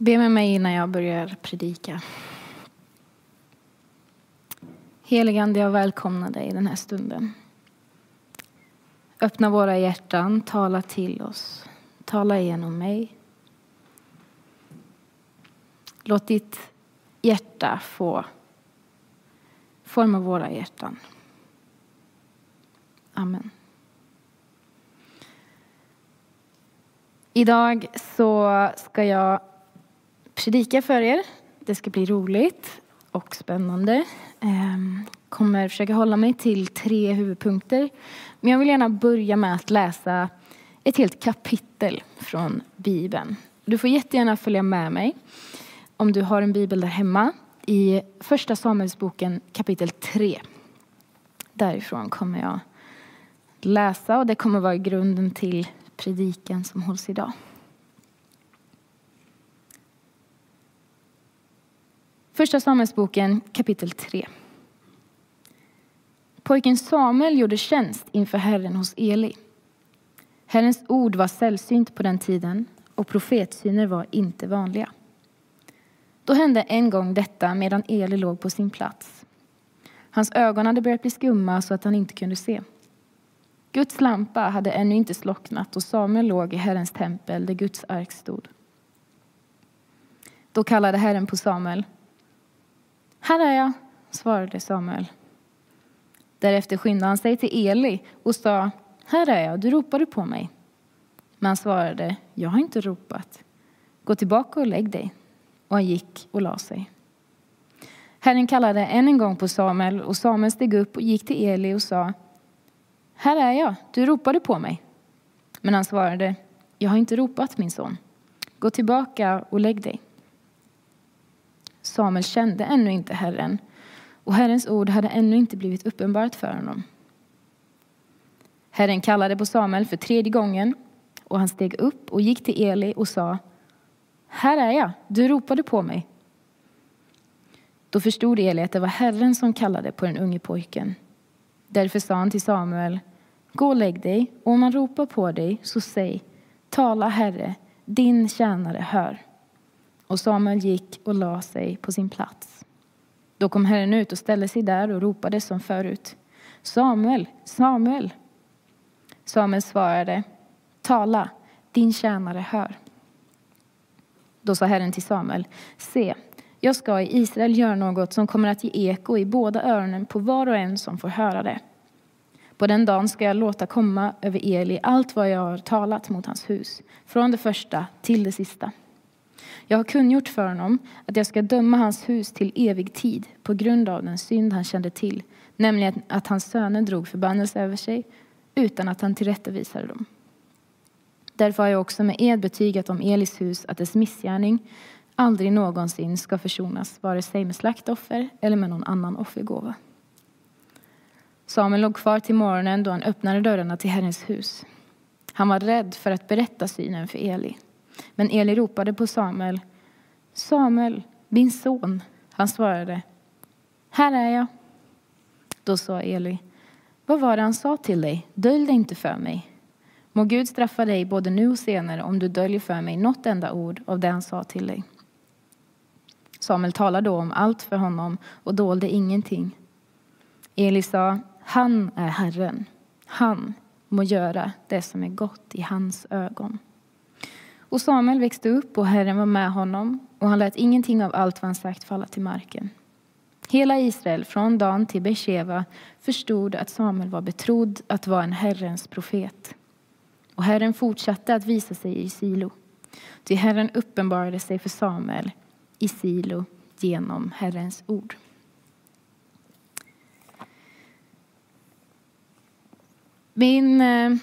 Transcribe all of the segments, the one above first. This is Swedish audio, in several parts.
Be med mig innan jag börjar predika. Heligande, jag välkomnar dig i den här stunden. Öppna våra hjärtan, tala till oss, tala igenom mig. Låt ditt hjärta få forma våra hjärtan. Amen. Idag så ska jag predika för er. Det ska bli roligt och spännande. Jag kommer försöka hålla mig till tre huvudpunkter. Men jag vill gärna börja med att läsa ett helt kapitel från Bibeln. Du får jättegärna följa med mig om du har en bibel där hemma i Första Samuelsboken kapitel 3. Därifrån kommer jag läsa och det kommer vara grunden till predikan som hålls idag. Första Samuelsboken kapitel 3. Pojken Samuel gjorde tjänst inför Herren hos Eli. Herrens ord var sällsynt på den tiden och profetsyner var inte vanliga. Då hände en gång detta medan Eli låg på sin plats. Hans ögon hade börjat bli skumma så att han inte kunde se. Guds lampa hade ännu inte slocknat och Samuel låg i Herrens tempel där Guds ark stod. Då kallade Herren på Samuel. Här är jag, svarade Samuel. Därefter skyndade han sig till Eli och sa, här är jag, du ropade på mig. Men han svarade, jag har inte ropat. Gå tillbaka och lägg dig. Och han gick och la sig. Herren kallade än en gång på Samuel och Samuel steg upp och gick till Eli och sa, här är jag, du ropade på mig. Men han svarade, jag har inte ropat min son. Gå tillbaka och lägg dig. Samuel kände ännu inte Herren och Herrens ord hade ännu inte blivit uppenbart för honom. Herren kallade på Samuel för tredje gången och han steg upp och gick till Eli och sa Här är jag, du ropade på mig. Då förstod Eli att det var Herren som kallade på den unge pojken. Därför sa han till Samuel Gå och lägg dig, och om man ropar på dig, så säg Tala, Herre, din tjänare hör. Och Samuel gick och la sig på sin plats. Då kom Herren ut och ställde sig där och ropade som förut. Samuel, Samuel. Samuel svarade, tala, din tjänare hör. Då sa Herren till Samuel, se, jag ska i Israel göra något som kommer att ge eko i båda öronen på var och en som får höra det. På den dagen ska jag låta komma över Eli allt vad jag har talat mot hans hus, från det första till det sista. Jag har kungjort för honom att jag ska döma hans hus till evig tid på grund av den synd han kände till, nämligen att hans söner drog förbannelse över sig utan att han tillrättavisade dem. Därför har jag också med ed betygat om Elis hus att dess missgärning aldrig någonsin ska försonas, vare sig med slaktoffer eller med någon annan offergåva. Samuel låg kvar till morgonen då han öppnade dörrarna till Herrens hus. Han var rädd för att berätta synen för Eli. Men Eli ropade på Samuel. Samuel, min son. Han svarade. Här är jag. Då sa Eli. Vad var det han sa till dig? Dölj det inte för mig. Må Gud straffa dig både nu och senare om du döljer för mig något enda ord av det han sa till dig. Samuel talade då om allt för honom och dolde ingenting. Eli sa, han är Herren. Han må göra det som är gott i hans ögon. Och Samuel växte upp och Herren var med honom och han lät ingenting av allt vad han sagt falla till marken. Hela Israel, från Dan till Beersheva, förstod att Samuel var betrodd att vara en Herrens profet. Och Herren fortsatte att visa sig i Silo. Ty Herren uppenbarade sig för Samuel i Silo genom Herrens ord. Min eh,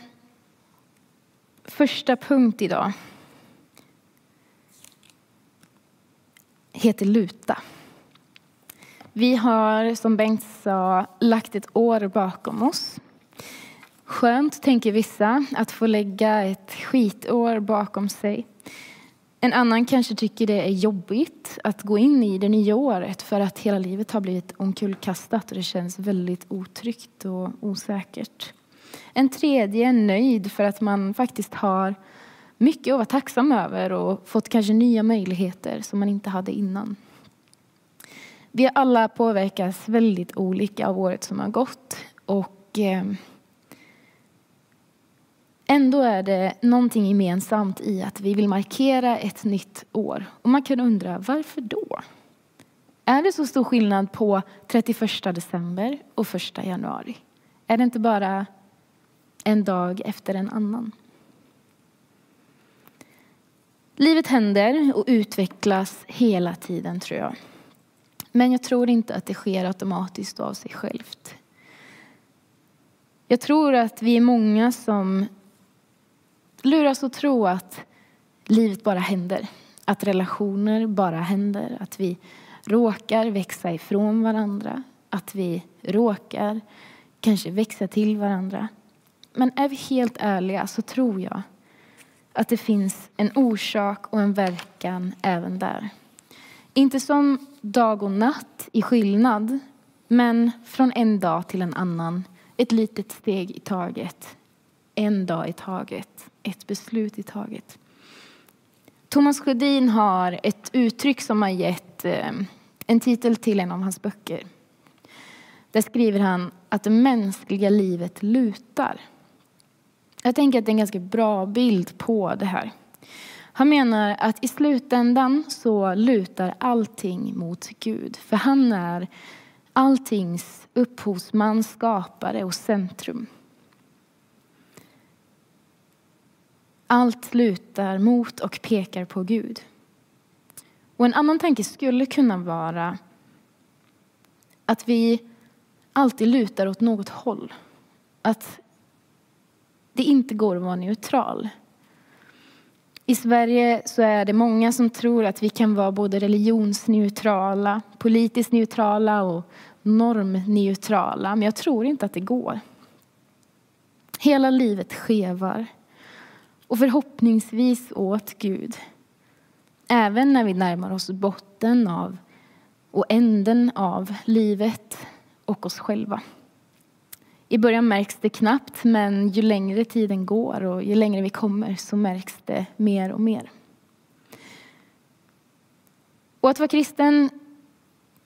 första punkt idag heter luta. Vi har, som Bengt sa, lagt ett år bakom oss. Skönt, tänker vissa, att få lägga ett skitår bakom sig. En annan kanske tycker det är jobbigt att gå in i det nya året för att hela livet har blivit omkullkastat och det känns väldigt otryggt och osäkert. En tredje är nöjd för att man faktiskt har mycket att vara tacksam över och fått kanske nya möjligheter som man inte hade innan. Vi har alla påverkats väldigt olika av året som har gått och eh, ändå är det någonting gemensamt i att vi vill markera ett nytt år. Och man kan undra, varför då? Är det så stor skillnad på 31 december och 1 januari? Är det inte bara en dag efter en annan? Livet händer och utvecklas hela tiden, tror jag. Men jag tror inte att det sker automatiskt av sig självt. Jag tror att vi är många som luras att tro att livet bara händer. Att relationer bara händer. Att vi råkar växa ifrån varandra. Att vi råkar kanske växa till varandra. Men är vi helt ärliga så tror jag att det finns en orsak och en verkan även där. Inte som dag och natt i skillnad, men från en dag till en annan. Ett litet steg i taget. En dag i taget. Ett beslut i taget. Thomas Sjödin har ett uttryck som har gett eh, en titel till en av hans böcker. Där skriver han att det mänskliga livet lutar. Jag tänker att det är en ganska bra bild på det här. Han menar att i slutändan så lutar allting mot Gud. För han är alltings upphovsman, skapare och centrum. Allt lutar mot och pekar på Gud. Och en annan tanke skulle kunna vara att vi alltid lutar åt något håll. Att det inte går att vara neutral. I Sverige så är det många som tror att vi kan vara både religionsneutrala, politiskt neutrala och normneutrala. Men jag tror inte att det går. Hela livet skevar. Och förhoppningsvis åt Gud. Även när vi närmar oss botten av och änden av livet och oss själva. I början märks det knappt, men ju längre tiden går och ju längre vi kommer så märks det mer och mer. Och att vara kristen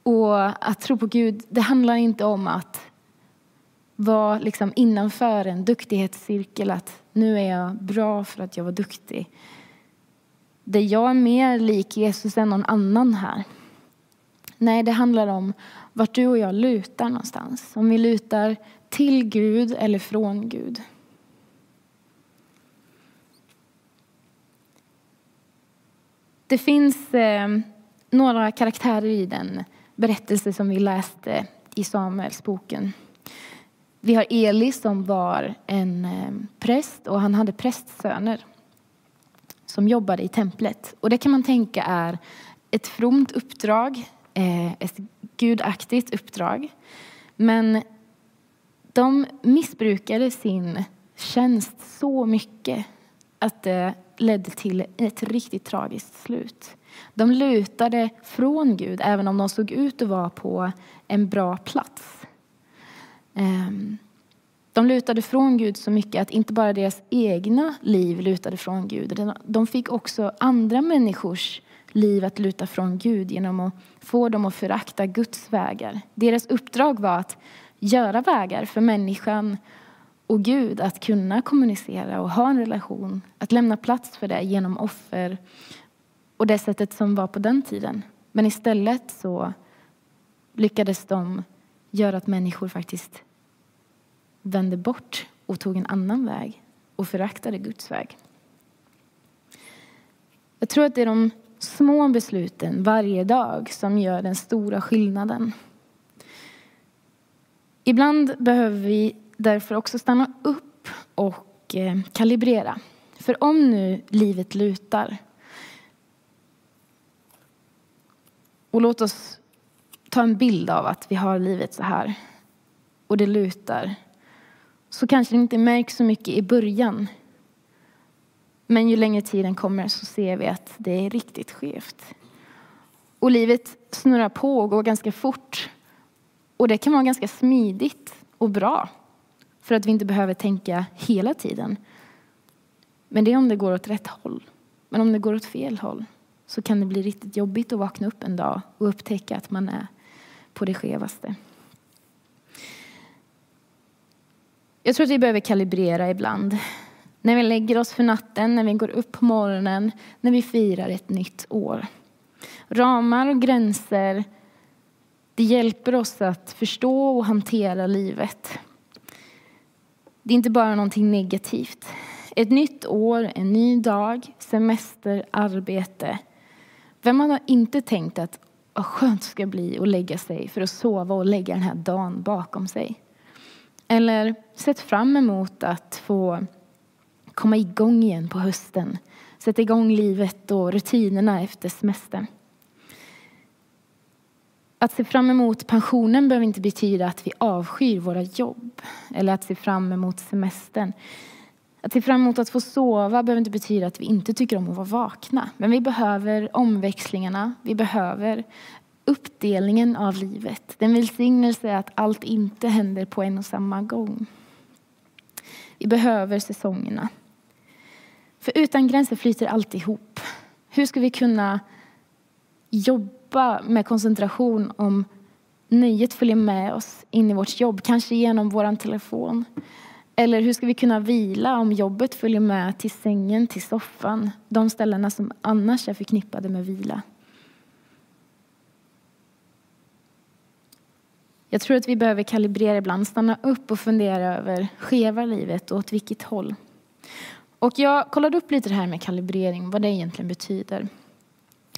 och att tro på Gud, det handlar inte om att vara liksom innanför en duktighetscirkel, att nu är jag bra för att jag var duktig. Det jag är mer lik Jesus än någon annan här. Nej, det handlar om vart du och jag lutar någonstans. Om vi lutar till Gud eller från Gud. Det finns eh, några karaktärer i den berättelse som vi läste i Samuelsboken. Vi har Eli som var en eh, präst och han hade prästsöner som jobbade i templet. Och det kan man tänka är ett fromt uppdrag, eh, ett gudaktigt uppdrag. Men de missbrukade sin tjänst så mycket att det ledde till ett riktigt tragiskt slut. De lutade från Gud även om de såg ut att vara på en bra plats. Ehm, de lutade från Gud så mycket att inte bara deras egna liv lutade från Gud. De fick också andra människors liv att luta från Gud genom att få dem att förakta Guds vägar. Deras uppdrag var att göra vägar för människan och Gud att kunna kommunicera och ha en relation. Att lämna plats för det genom offer och det sättet som var på den tiden. Men istället så lyckades de göra att människor faktiskt vände bort och tog en annan väg och föraktade Guds väg. Jag tror att det är de små besluten varje dag som gör den stora skillnaden. Ibland behöver vi därför också stanna upp och eh, kalibrera. För om nu livet lutar och låt oss ta en bild av att vi har livet så här och det lutar så kanske det inte märks så mycket i början. Men ju längre tiden kommer så ser vi att det är riktigt skevt. Och livet snurrar på och går ganska fort och det kan vara ganska smidigt och bra för att vi inte behöver tänka hela tiden. Men det är om det går åt rätt håll. Men om det går åt fel håll så kan det bli riktigt jobbigt att vakna upp en dag och upptäcka att man är på det skevaste. Jag tror att vi behöver kalibrera ibland. När vi lägger oss för natten, när vi går upp på morgonen, när vi firar ett nytt år. Ramar och gränser, det hjälper oss att förstå och hantera livet. Det är inte bara någonting negativt. Ett nytt år, en ny dag, semester, arbete. Vem har inte tänkt att vad skönt det ska bli att lägga sig för att sova och lägga den här dagen bakom sig? Eller sett fram emot att få komma igång igen på hösten. Sätta igång livet och rutinerna efter semestern. Att se fram emot pensionen behöver inte betyda att vi avskyr våra jobb eller att se fram emot semestern. Att se fram emot att få sova behöver inte betyda att vi inte tycker om att vara vakna. Men vi behöver omväxlingarna, vi behöver uppdelningen av livet. Den välsignelse att allt inte händer på en och samma gång. Vi behöver säsongerna. För utan gränser flyter allt ihop. Hur ska vi kunna jobba jobba med koncentration om nöjet följer med oss in i vårt jobb, kanske genom vår telefon? Eller hur ska vi kunna vila om jobbet följer med till sängen, till soffan, de ställena som annars är förknippade med vila? Jag tror att vi behöver kalibrera ibland, stanna upp och fundera över skeva livet och åt vilket håll. Och jag kollade upp lite det här med kalibrering, vad det egentligen betyder.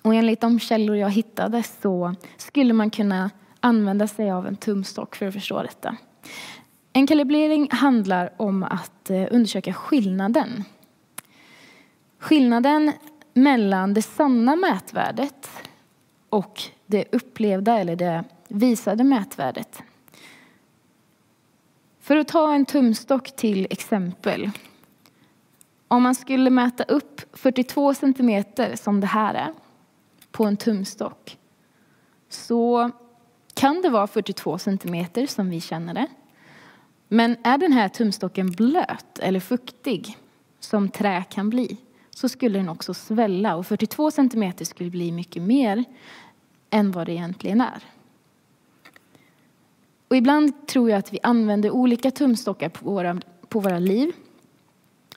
Och enligt de källor jag hittade så skulle man kunna använda sig av en tumstock för att förstå detta. En kalibrering handlar om att eh, undersöka skillnaden. Skillnaden mellan det sanna mätvärdet och det upplevda eller det visade mätvärdet. För att ta en tumstock till exempel. Om man skulle mäta upp 42 centimeter som det här är på en tumstock så kan det vara 42 centimeter som vi känner det. Men är den här tumstocken blöt eller fuktig, som trä kan bli, så skulle den också svälla. Och 42 centimeter skulle bli mycket mer än vad det egentligen är. Och ibland tror jag att vi använder olika tumstockar på våra, på våra liv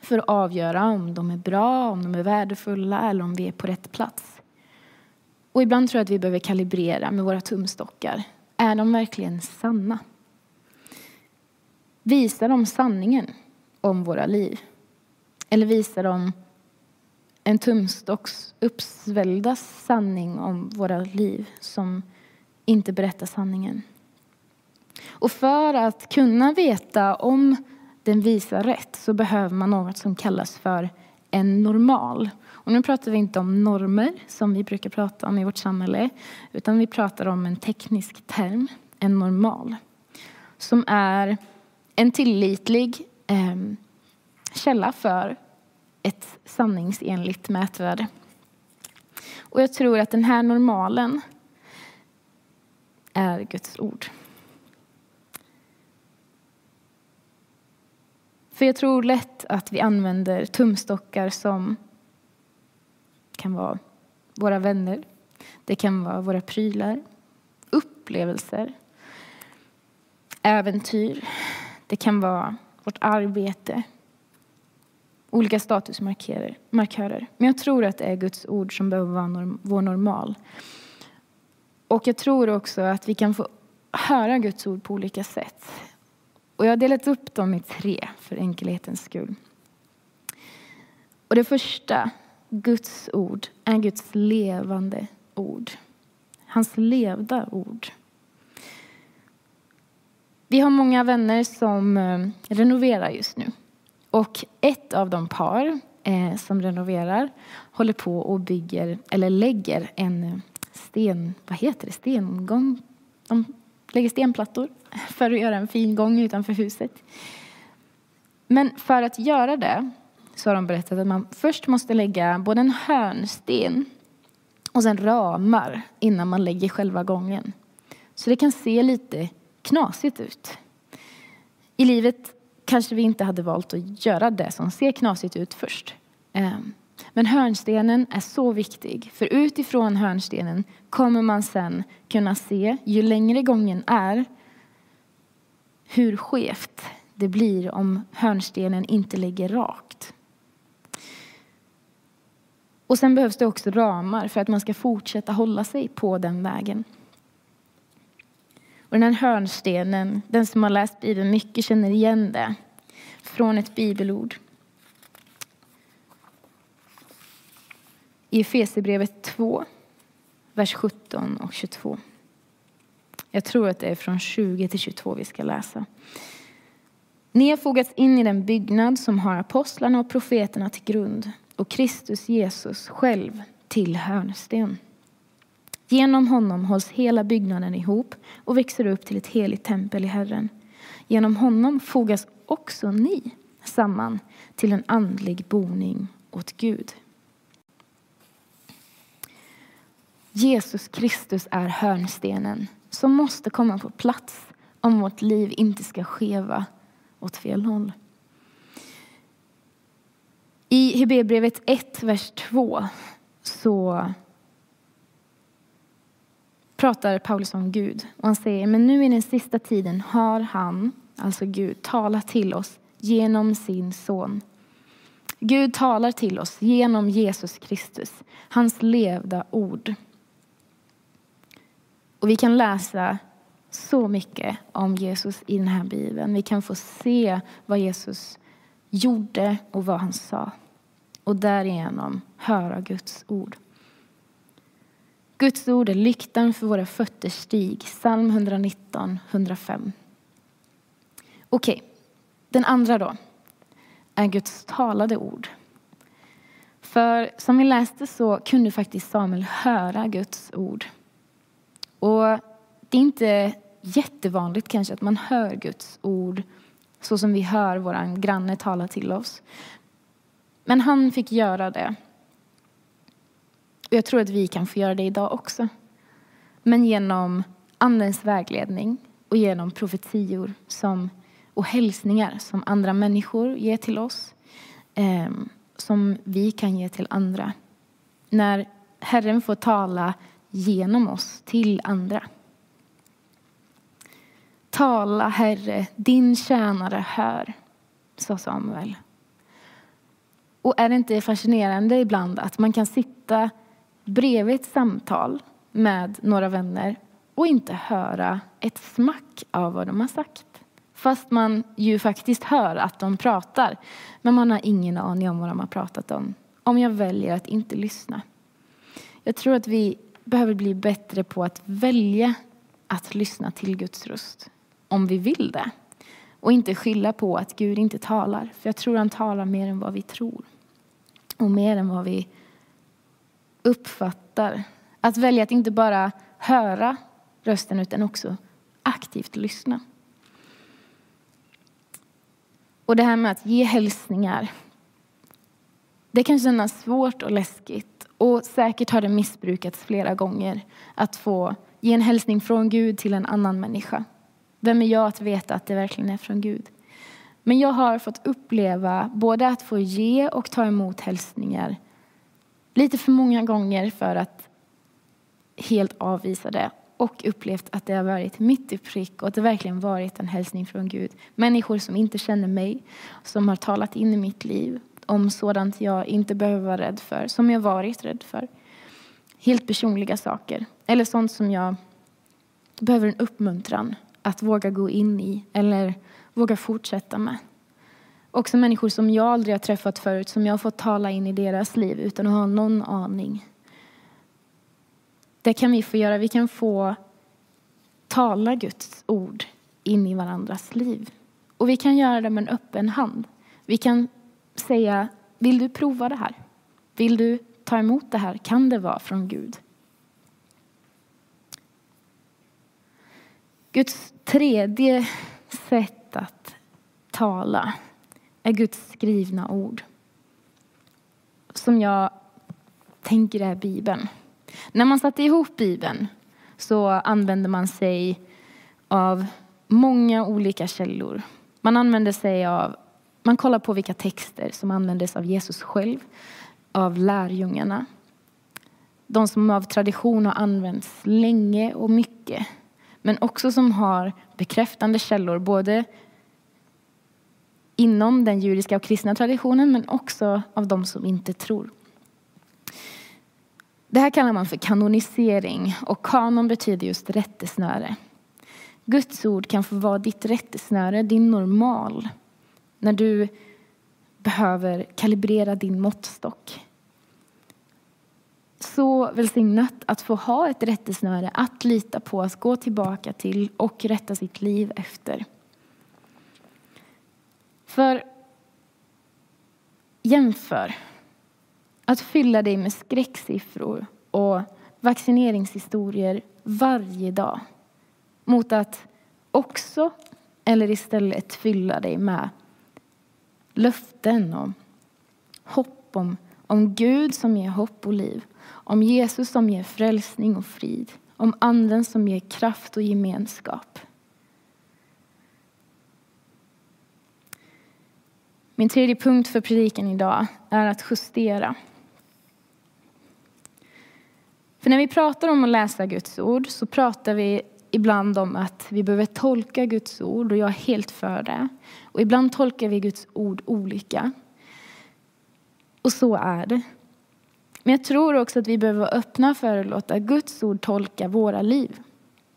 för att avgöra om de är bra, om de är värdefulla eller om vi är på rätt plats. Och ibland tror jag att vi behöver kalibrera med våra tumstockar. Är de verkligen sanna? Visar de sanningen om våra liv? Eller visar de en tumstocks uppsvällda sanning om våra liv som inte berättar sanningen? Och för att kunna veta om den visar rätt så behöver man något som kallas för en normal. Och nu pratar vi inte om normer som vi brukar prata om i vårt samhälle utan vi pratar om en teknisk term, en normal som är en tillitlig eh, källa för ett sanningsenligt mätvärde. Och jag tror att den här normalen är Guds ord. För jag tror lätt att vi använder tumstockar som kan vara våra vänner, det kan vara våra prylar, upplevelser, äventyr, det kan vara vårt arbete, olika statusmarkörer. Men jag tror att det är Guds ord som behöver vara vår normal. Och jag tror också att vi kan få höra Guds ord på olika sätt. Och jag har delat upp dem i tre för enkelhetens skull. Och det första, Guds ord, är Guds levande ord. Hans levda ord. Vi har många vänner som eh, renoverar just nu. Och ett av de par eh, som renoverar håller på och bygger, eller lägger en sten, vad heter det, stengång? De lägger stenplattor för att göra en fin gång utanför huset. Men för att göra det så har de berättat att man först måste lägga både en hörnsten och sen ramar innan man lägger själva gången. Så det kan se lite knasigt ut. I livet kanske vi inte hade valt att göra det som ser knasigt ut först. Ehm, men hörnstenen är så viktig, för utifrån hörnstenen kommer man sen kunna se, ju längre gången är, hur skevt det blir om hörnstenen inte ligger rakt. Och sen behövs det också ramar för att man ska fortsätta hålla sig på den vägen. Och den här hörnstenen, den som har läst Bibeln mycket känner igen det från ett bibelord. I Efesierbrevet 2, vers 17 och 22. Jag tror att det är från 20 till 22 vi ska läsa. Ni har fogats in i den byggnad som har apostlarna och profeterna till grund och Kristus Jesus själv till hörnsten. Genom honom hålls hela byggnaden ihop och växer upp till ett heligt tempel i Herren. Genom honom fogas också ni samman till en andlig boning åt Gud. Jesus Kristus är hörnstenen som måste komma på plats om vårt liv inte ska skeva åt fel håll. I Hebreerbrevet 1, vers 2 så pratar Paulus om Gud. Och han säger, men nu i den sista tiden har han, alltså Gud, talat till oss genom sin son. Gud talar till oss genom Jesus Kristus, hans levda ord. Och vi kan läsa så mycket om Jesus i den här bibeln. Vi kan få se vad Jesus gjorde och vad han sa. Och därigenom höra Guds ord. Guds ord är lyktan för våra fötters stig. Psalm 119, 105. Okej, okay. den andra då är Guds talade ord. För som vi läste så kunde faktiskt Samuel höra Guds ord. Och det är inte jättevanligt kanske att man hör Guds ord så som vi hör vår granne tala till oss. Men han fick göra det. Och jag tror att vi kan få göra det idag också. Men genom Andens vägledning och genom profetior som, och hälsningar som andra människor ger till oss. Eh, som vi kan ge till andra. När Herren får tala genom oss till andra. Tala, Herre, din tjänare hör, sa Samuel. Och är det inte fascinerande ibland att man kan sitta bredvid ett samtal med några vänner och inte höra ett smack av vad de har sagt? Fast man ju faktiskt hör att de pratar, men man har ingen aning om vad de har pratat om. Om jag väljer att inte lyssna. Jag tror att vi behöver bli bättre på att välja att lyssna till Guds röst om vi vill det. Och inte skylla på att Gud inte talar. För jag tror han talar mer än vad vi tror. Och mer än vad vi uppfattar. Att välja att inte bara höra rösten utan också aktivt lyssna. Och det här med att ge hälsningar. Det kan kännas svårt och läskigt. Och säkert har det missbrukats flera gånger. Att få ge en hälsning från Gud till en annan människa. Vem är jag att veta att det verkligen är från Gud? Men jag har fått uppleva både att få ge och ta emot hälsningar lite för många gånger för att helt avvisa det och upplevt att det har varit mitt i prick och att det verkligen varit en hälsning från Gud. Människor som inte känner mig, som har talat in i mitt liv om sådant jag inte behöver vara rädd för, som jag varit rädd för. Helt personliga saker. Eller sånt som jag behöver en uppmuntran att våga gå in i eller våga fortsätta med. Också människor som jag aldrig har träffat förut, som jag har fått tala in i deras liv utan att ha någon aning. Det kan vi få göra. Vi kan få tala Guds ord in i varandras liv. Och vi kan göra det med en öppen hand. Vi kan säga, vill du prova det här? Vill du ta emot det här? Kan det vara från Gud? Guds tredje sätt att tala är Guds skrivna ord. Som jag tänker är Bibeln. När man satte ihop Bibeln så använde man sig av många olika källor. Man använde sig av man kollar på vilka texter som användes av Jesus själv, av lärjungarna. De som av tradition har använts länge och mycket, men också som har bekräftande källor, både inom den judiska och kristna traditionen, men också av de som inte tror. Det här kallar man för kanonisering och kanon betyder just rättesnöre. Guds ord kan få vara ditt rättesnöre, din normal, när du behöver kalibrera din måttstock. Så välsignat att få ha ett rättesnöre att lita på, att gå tillbaka till och rätta sitt liv efter. För jämför att fylla dig med skräcksiffror och vaccineringshistorier varje dag mot att också, eller istället, fylla dig med löften om hopp om, om Gud som ger hopp och liv, om Jesus som ger frälsning och frid, om Anden som ger kraft och gemenskap. Min tredje punkt för predikan idag är att justera. För när vi pratar om att läsa Guds ord så pratar vi ibland om att vi behöver tolka Guds ord och jag är helt för det. Och ibland tolkar vi Guds ord olika. Och så är det. Men jag tror också att vi behöver vara öppna för att låta Guds ord tolka våra liv.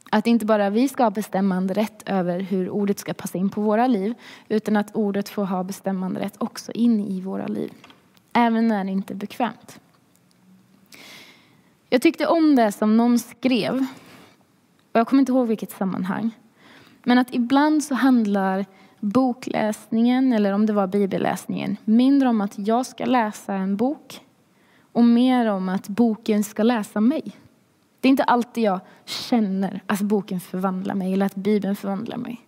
Att inte bara vi ska ha bestämmande rätt över hur ordet ska passa in på våra liv, utan att ordet får ha bestämmande rätt också in i våra liv. Även när det inte är bekvämt. Jag tyckte om det som någon skrev, och jag kommer inte ihåg vilket sammanhang. Men att ibland så handlar bokläsningen, eller om det var bibelläsningen, mindre om att jag ska läsa en bok och mer om att boken ska läsa mig. Det är inte alltid jag känner att boken förvandlar mig eller att Bibeln förvandlar mig.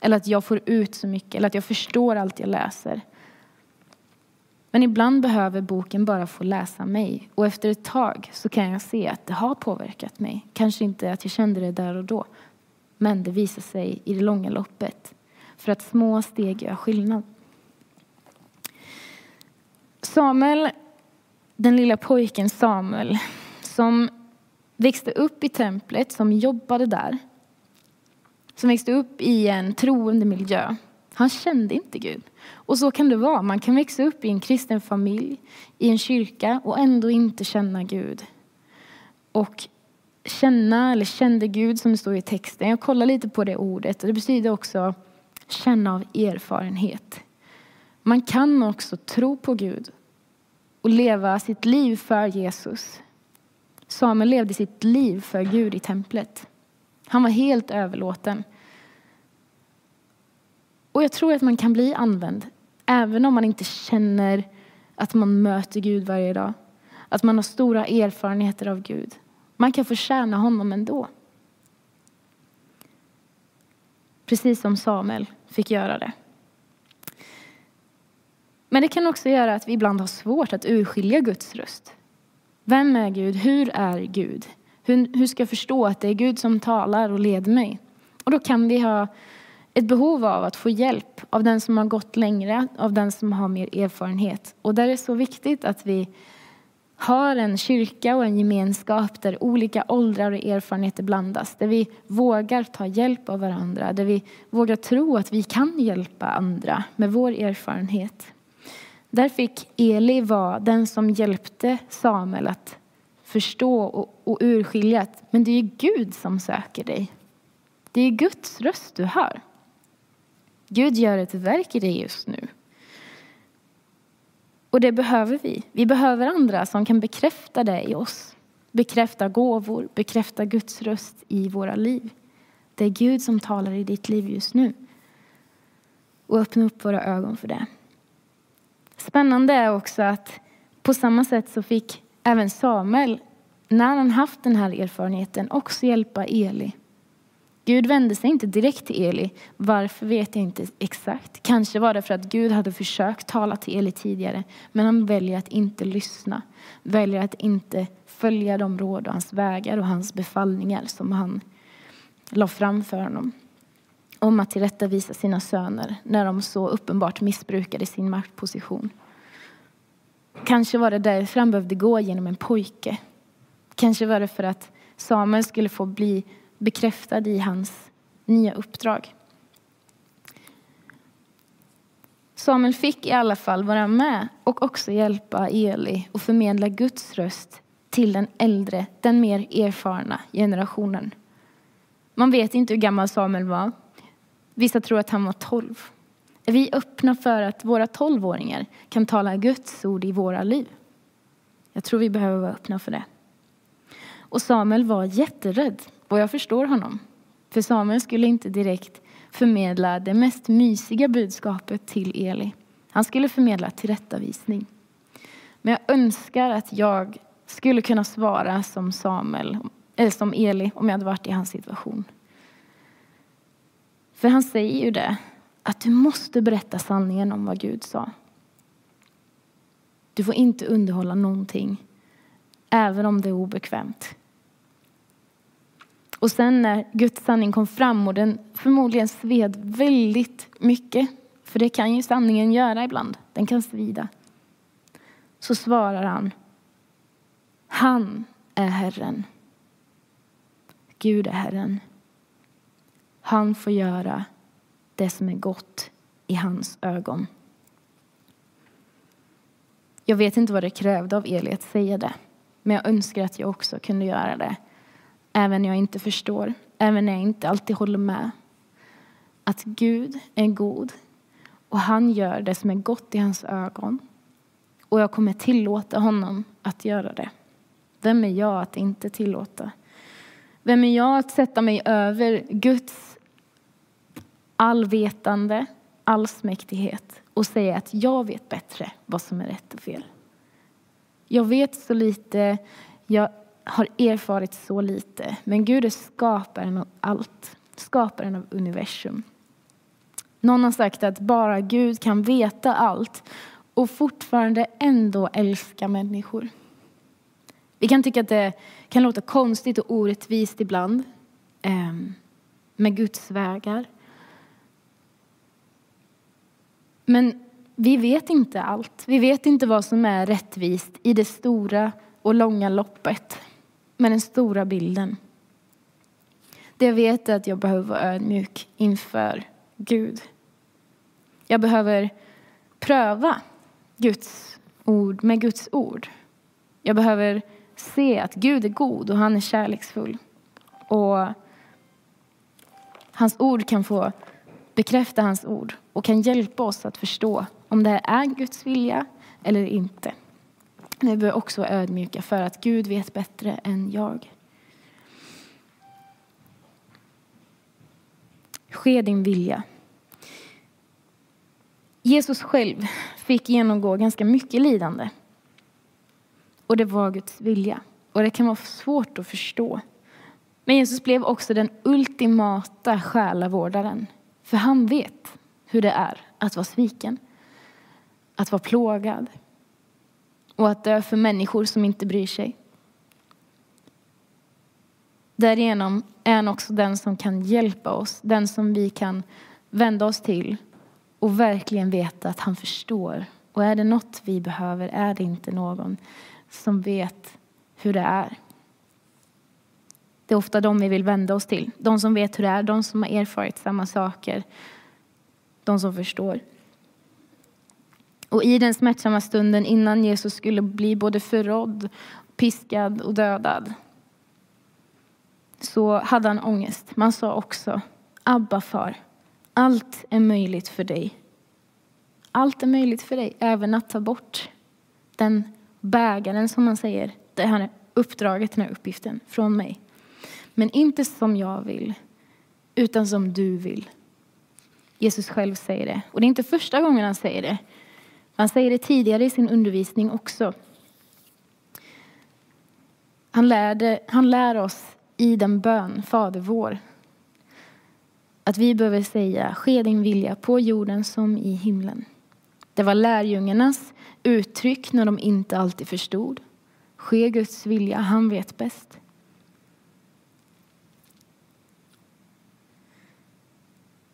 Eller att jag får ut så mycket eller att jag förstår allt jag läser. Men ibland behöver boken bara få läsa mig och efter ett tag så kan jag se att det har påverkat mig. Kanske inte att jag kände det där och då, men det visar sig i det långa loppet. För att små steg gör skillnad. Samuel, den lilla pojken Samuel, som växte upp i templet, som jobbade där, som växte upp i en troende miljö. Han kände inte Gud. Och så kan det vara. Man kan växa upp i en kristen familj, i en kyrka och ändå inte känna Gud. Och känna, eller kände Gud som det står i texten. Jag kollar lite på det ordet och det betyder också känna av erfarenhet. Man kan också tro på Gud och leva sitt liv för Jesus. Samuel levde sitt liv för Gud i templet. Han var helt överlåten. Och jag tror att man kan bli använd även om man inte känner att man möter Gud varje dag. Att man har stora erfarenheter av Gud. Man kan förtjäna honom ändå. Precis som Samuel fick göra det. Men det kan också göra att vi ibland har svårt att urskilja Guds röst. Vem är Gud? Hur är Gud? Hur, hur ska jag förstå att det är Gud som talar och leder mig? Och då kan vi ha ett behov av att få hjälp av den som har gått längre, av den som har mer erfarenhet. Och där är det så viktigt att vi har en kyrka och en gemenskap där olika åldrar och erfarenheter blandas. Där vi vågar ta hjälp av varandra, där vi vågar tro att vi kan hjälpa andra med vår erfarenhet. Där fick Eli vara den som hjälpte Samuel att förstå och, och urskilja att men det är Gud som söker dig. Det är Guds röst du hör. Gud gör ett verk i dig just nu. Och det behöver vi. Vi behöver andra som kan bekräfta det i oss. Bekräfta gåvor, bekräfta Guds röst i våra liv. Det är Gud som talar i ditt liv just nu. Och öppna upp våra ögon för det. Spännande är också att på samma sätt så fick även Samuel, när han haft den här erfarenheten, också hjälpa Eli. Gud vände sig inte direkt till Eli. Varför vet jag inte exakt. Kanske var det för att Gud hade försökt tala till Eli tidigare, men han väljer att inte lyssna. Väljer att inte följa de råd och hans vägar och hans befallningar som han la fram för honom. om att tillrättavisa sina söner när de så uppenbart missbrukade sin maktposition. Kanske var det därför han behövde gå genom en pojke. Kanske var det för att Samuel skulle få bli bekräftad i hans nya uppdrag. Samuel fick i alla fall vara med och också hjälpa Eli och förmedla Guds röst till den äldre, den mer erfarna generationen. Man vet inte hur gammal Samuel var. Vissa tror att han var tolv. Är vi öppna för att våra tolvåringar kan tala Guds ord i våra liv? Jag tror vi behöver vara öppna för det. Och Samuel var jätterädd och jag förstår honom. För Samuel skulle inte direkt förmedla det mest mysiga budskapet till Eli. Han skulle förmedla tillrättavisning. Men jag önskar att jag skulle kunna svara som Samuel, eller som Eli om jag hade varit i hans situation. För han säger ju det, att du måste berätta sanningen om vad Gud sa. Du får inte underhålla någonting, även om det är obekvämt. Och sen när Guds sanning kom fram och den förmodligen sved väldigt mycket, för det kan ju sanningen göra ibland, den kan svida. Så svarar han, han är Herren. Gud är Herren. Han får göra det som är gott i hans ögon. Jag vet inte vad det krävde av Eli att säga det, men jag önskar att jag också kunde göra det även när jag inte förstår, även när jag inte alltid håller med. Att Gud är god och han gör det som är gott i hans ögon. Och jag kommer tillåta honom att göra det. Vem är jag att inte tillåta? Vem är jag att sätta mig över Guds allvetande, allsmäktighet och säga att jag vet bättre vad som är rätt och fel? Jag vet så lite, jag har erfarit så lite. Men Gud är skaparen av allt, skaparen av universum. Någon har sagt att bara Gud kan veta allt och fortfarande ändå älska människor. Vi kan tycka att det kan låta konstigt och orättvist ibland ehm, med Guds vägar. Men vi vet inte allt. Vi vet inte vad som är rättvist i det stora och långa loppet med den stora bilden. Det jag vet är att jag behöver vara ödmjuk inför Gud. Jag behöver pröva Guds ord med Guds ord. Jag behöver se att Gud är god och han är kärleksfull. Och hans ord kan få bekräfta hans ord och kan hjälpa oss att förstå om det är Guds vilja eller inte. Vi bör också vara ödmjuka för att Gud vet bättre än jag. Ske din vilja. Jesus själv fick genomgå ganska mycket lidande. Och det var Guds vilja. Och det kan vara svårt att förstå. Men Jesus blev också den ultimata själavårdaren. För han vet hur det är att vara sviken, att vara plågad, och att dö för människor som inte bryr sig. Därigenom är han också den som kan hjälpa oss, den som vi kan vända oss till och verkligen veta att han förstår. Och är det något vi behöver är det inte någon som vet hur det är. Det är ofta de vi vill vända oss till. De som vet hur det är, de som har erfarit samma saker. De som förstår. Och i den smärtsamma stunden innan Jesus skulle bli både förrådd, piskad och dödad så hade han ångest. Man sa också Abba far, allt är möjligt för dig. Allt är möjligt för dig, även att ta bort den bägaren som man säger, det här uppdraget, den här uppgiften från mig. Men inte som jag vill, utan som du vill. Jesus själv säger det. Och det är inte första gången han säger det. Han säger det tidigare i sin undervisning också. Han, lärde, han lär oss i den bön, Fader vår, att vi behöver säga ske din vilja på jorden som i himlen. Det var lärjungarnas uttryck när de inte alltid förstod. Ske Guds vilja, han vet bäst.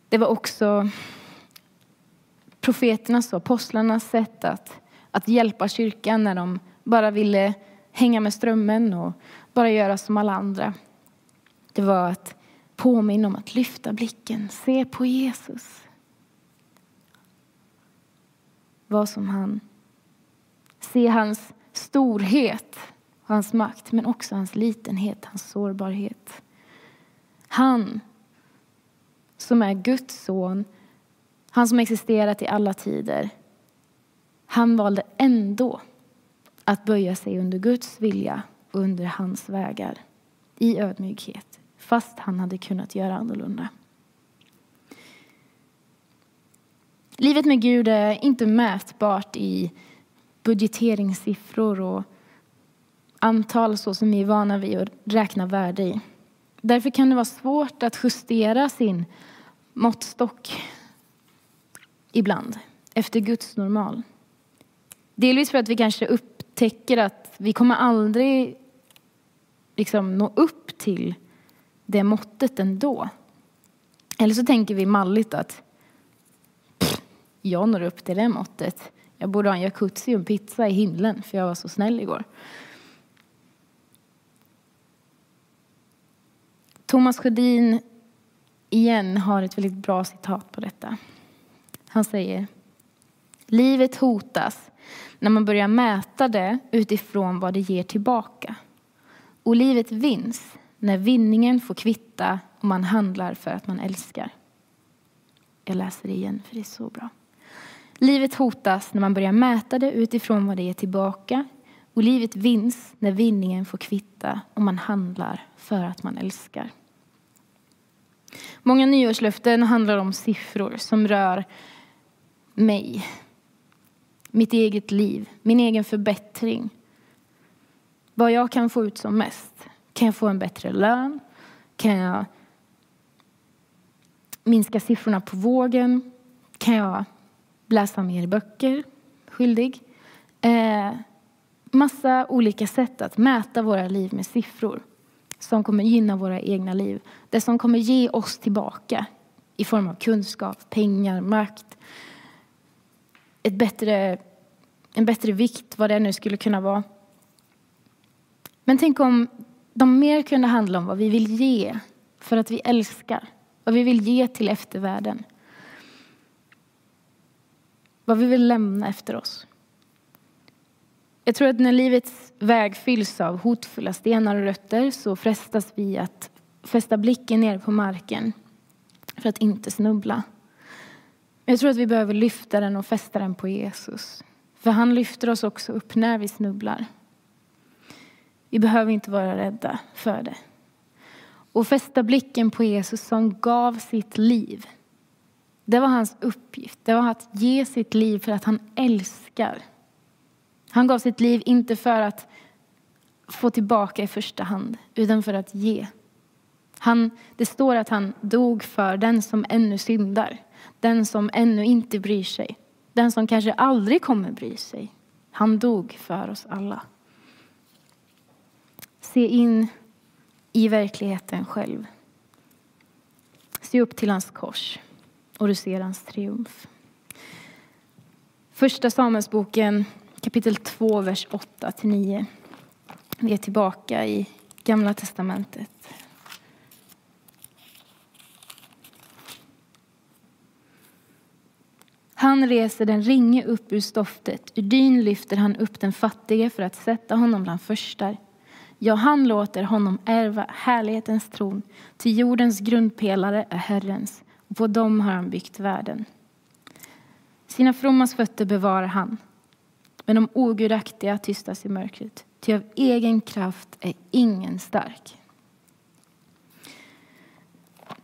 Det var också profeternas och apostlarnas sätt att, att hjälpa kyrkan när de bara ville hänga med strömmen och bara göra som alla andra. Det var att påminna om att lyfta blicken, se på Jesus. Var som han. Se hans storhet, hans makt, men också hans litenhet, hans sårbarhet. Han som är Guds son, han som existerat i alla tider. Han valde ändå att böja sig under Guds vilja och under hans vägar i ödmjukhet, fast han hade kunnat göra annorlunda. Livet med Gud är inte mätbart i budgeteringssiffror och antal så som vi är vana vid att räkna värde i. Därför kan det vara svårt att justera sin måttstock ibland efter Guds normal. Delvis för att vi kanske upptäcker att vi kommer aldrig liksom nå upp till det måttet ändå. Eller så tänker vi malligt att jag når upp till det måttet. Jag borde ha en jacuzzi och en pizza i himlen för jag var så snäll igår. Thomas Sjödin igen har ett väldigt bra citat på detta. Han säger Livet hotas när man börjar mäta det utifrån vad det ger tillbaka. Och livet vinns när vinningen får kvitta och man handlar för att man älskar. Jag läser det igen för det är så bra. Livet hotas när man börjar mäta det utifrån vad det ger tillbaka och livet vinns när vinningen får kvitta och man handlar för att man älskar. Många nyårslöften handlar om siffror som rör mig, mitt eget liv, min egen förbättring. Vad jag kan få ut som mest. Kan jag få en bättre lön? Kan jag minska siffrorna på vågen? Kan jag läsa mer böcker? Skyldig. Eh, massa olika sätt att mäta våra liv med siffror som kommer gynna våra egna liv. Det som kommer ge oss tillbaka i form av kunskap, pengar, makt, ett bättre, en bättre vikt, vad det nu skulle kunna vara. Men tänk om de mer kunde handla om vad vi vill ge för att vi älskar, vad vi vill ge till eftervärlden. Vad vi vill lämna efter oss. Jag tror att när livets väg fylls av hotfulla stenar och rötter så frestas vi att fästa blicken ner på marken för att inte snubbla. Jag tror att vi behöver lyfta den och fästa den på Jesus. För han lyfter oss också upp när vi snubblar. Vi behöver inte vara rädda för det. Och fästa blicken på Jesus som gav sitt liv. Det var hans uppgift. Det var att ge sitt liv för att han älskar. Han gav sitt liv inte för att få tillbaka i första hand, utan för att ge. Han, det står att han dog för den som ännu syndar, den som ännu inte bryr sig, den som kanske aldrig kommer bry sig. Han dog för oss alla. Se in i verkligheten själv. Se upp till hans kors och du ser hans triumf. Första Samuelsboken kapitel 2, vers 8-9. Vi är tillbaka i Gamla testamentet. Han reser den ringe upp ur stoftet, ur dyn lyfter han upp den fattige för att sätta honom bland förstar. Ja, han låter honom ärva härlighetens tron, till jordens grundpelare är Herrens, och på dem har han byggt världen. Sina frommas fötter bevarar han, men de ogudaktiga tystas i mörkret. Ty av egen kraft är ingen stark.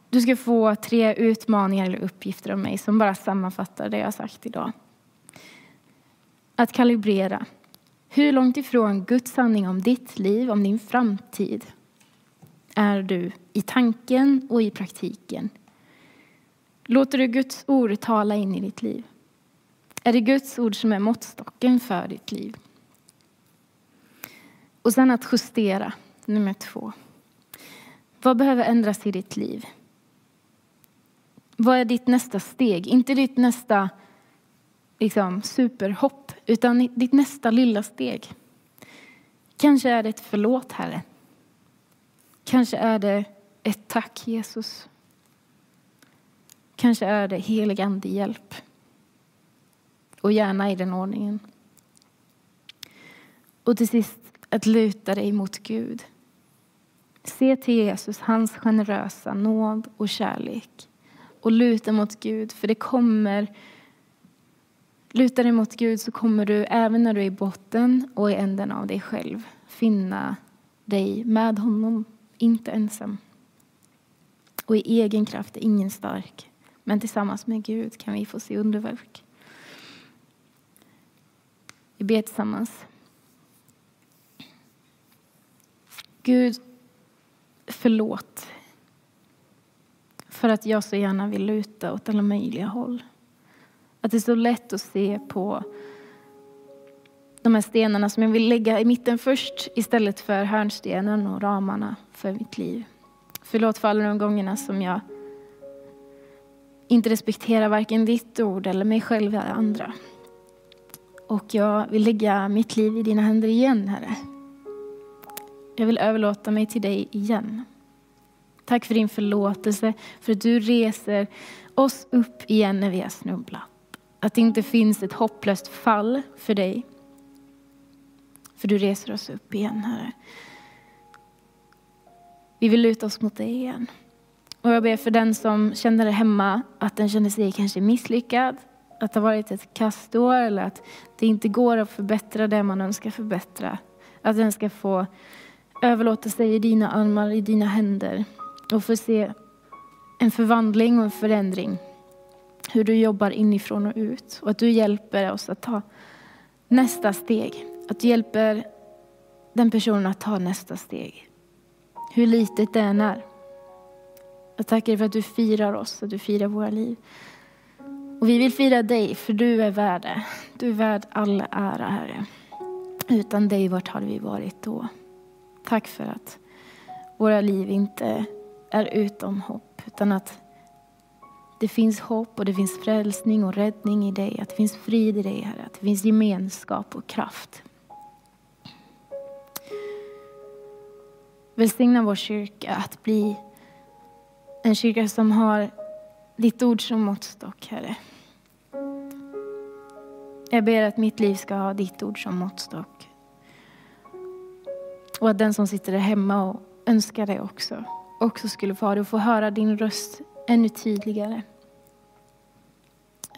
Du ska få tre utmaningar eller uppgifter av mig som bara sammanfattar det jag sagt idag. Att kalibrera. Hur långt ifrån Guds sanning om ditt liv, om din framtid är du i tanken och i praktiken? Låter du Guds ord tala in i ditt liv? Är det Guds ord som är måttstocken för ditt liv? Och sen att justera, nummer två. Vad behöver ändras i ditt liv? Vad är ditt nästa steg? Inte ditt nästa liksom, superhopp, utan ditt nästa lilla steg. Kanske är det ett förlåt, Herre. Kanske är det ett tack, Jesus. Kanske är det helig ande hjälp. Och gärna i den ordningen. Och till sist, att luta dig mot Gud. Se till Jesus, hans generösa nåd och kärlek. Och luta mot Gud, för det kommer... Luta dig mot Gud så kommer du, även när du är i botten och i änden av dig själv, finna dig med honom, inte ensam. Och i egen kraft är ingen stark, men tillsammans med Gud kan vi få se underverk. Vi ber tillsammans. Gud, förlåt för att jag så gärna vill luta åt alla möjliga håll. Att det är så lätt att se på de här stenarna som jag vill lägga i mitten först istället för hörnstenen och ramarna för mitt liv. Förlåt för alla de gångerna som jag inte respekterar varken ditt ord eller mig själv eller andra. Och jag vill lägga mitt liv i dina händer igen, Herre. Jag vill överlåta mig till dig igen. Tack för din förlåtelse, för att du reser oss upp igen när vi har snubblat. Att det inte finns ett hopplöst fall för dig. För du reser oss upp igen, Herre. Vi vill luta oss mot dig igen. Och jag ber för den som känner det hemma, att den känner sig kanske misslyckad, att det har varit ett kastår eller att det inte går att förbättra det man önskar förbättra. Att den ska få överlåta sig i dina armar, i dina händer och få se en förvandling och en förändring. Hur du jobbar inifrån och ut och att du hjälper oss att ta nästa steg. Att du hjälper den personen att ta nästa steg. Hur litet det än är. Jag tackar dig för att du firar oss, att du firar våra liv. Och vi vill fira dig, för du är värd det. Du är värd all ära, Herre. Utan dig, vart hade vi varit då? Tack för att våra liv inte är utom hopp, utan att det finns hopp och det finns frälsning och räddning i dig, att det finns frid i dig, Herre, att det finns gemenskap och kraft. Välsigna vår kyrka att bli en kyrka som har ditt ord som måttstock, Herre. Jag ber att mitt liv ska ha ditt ord som måttstock. Och att den som sitter där hemma och önskar det också, också skulle få ha det och få höra din röst ännu tydligare.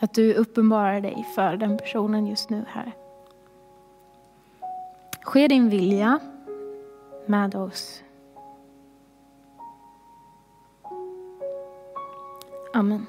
Att du uppenbarar dig för den personen just nu, Herre. Ske din vilja med oss. Amen.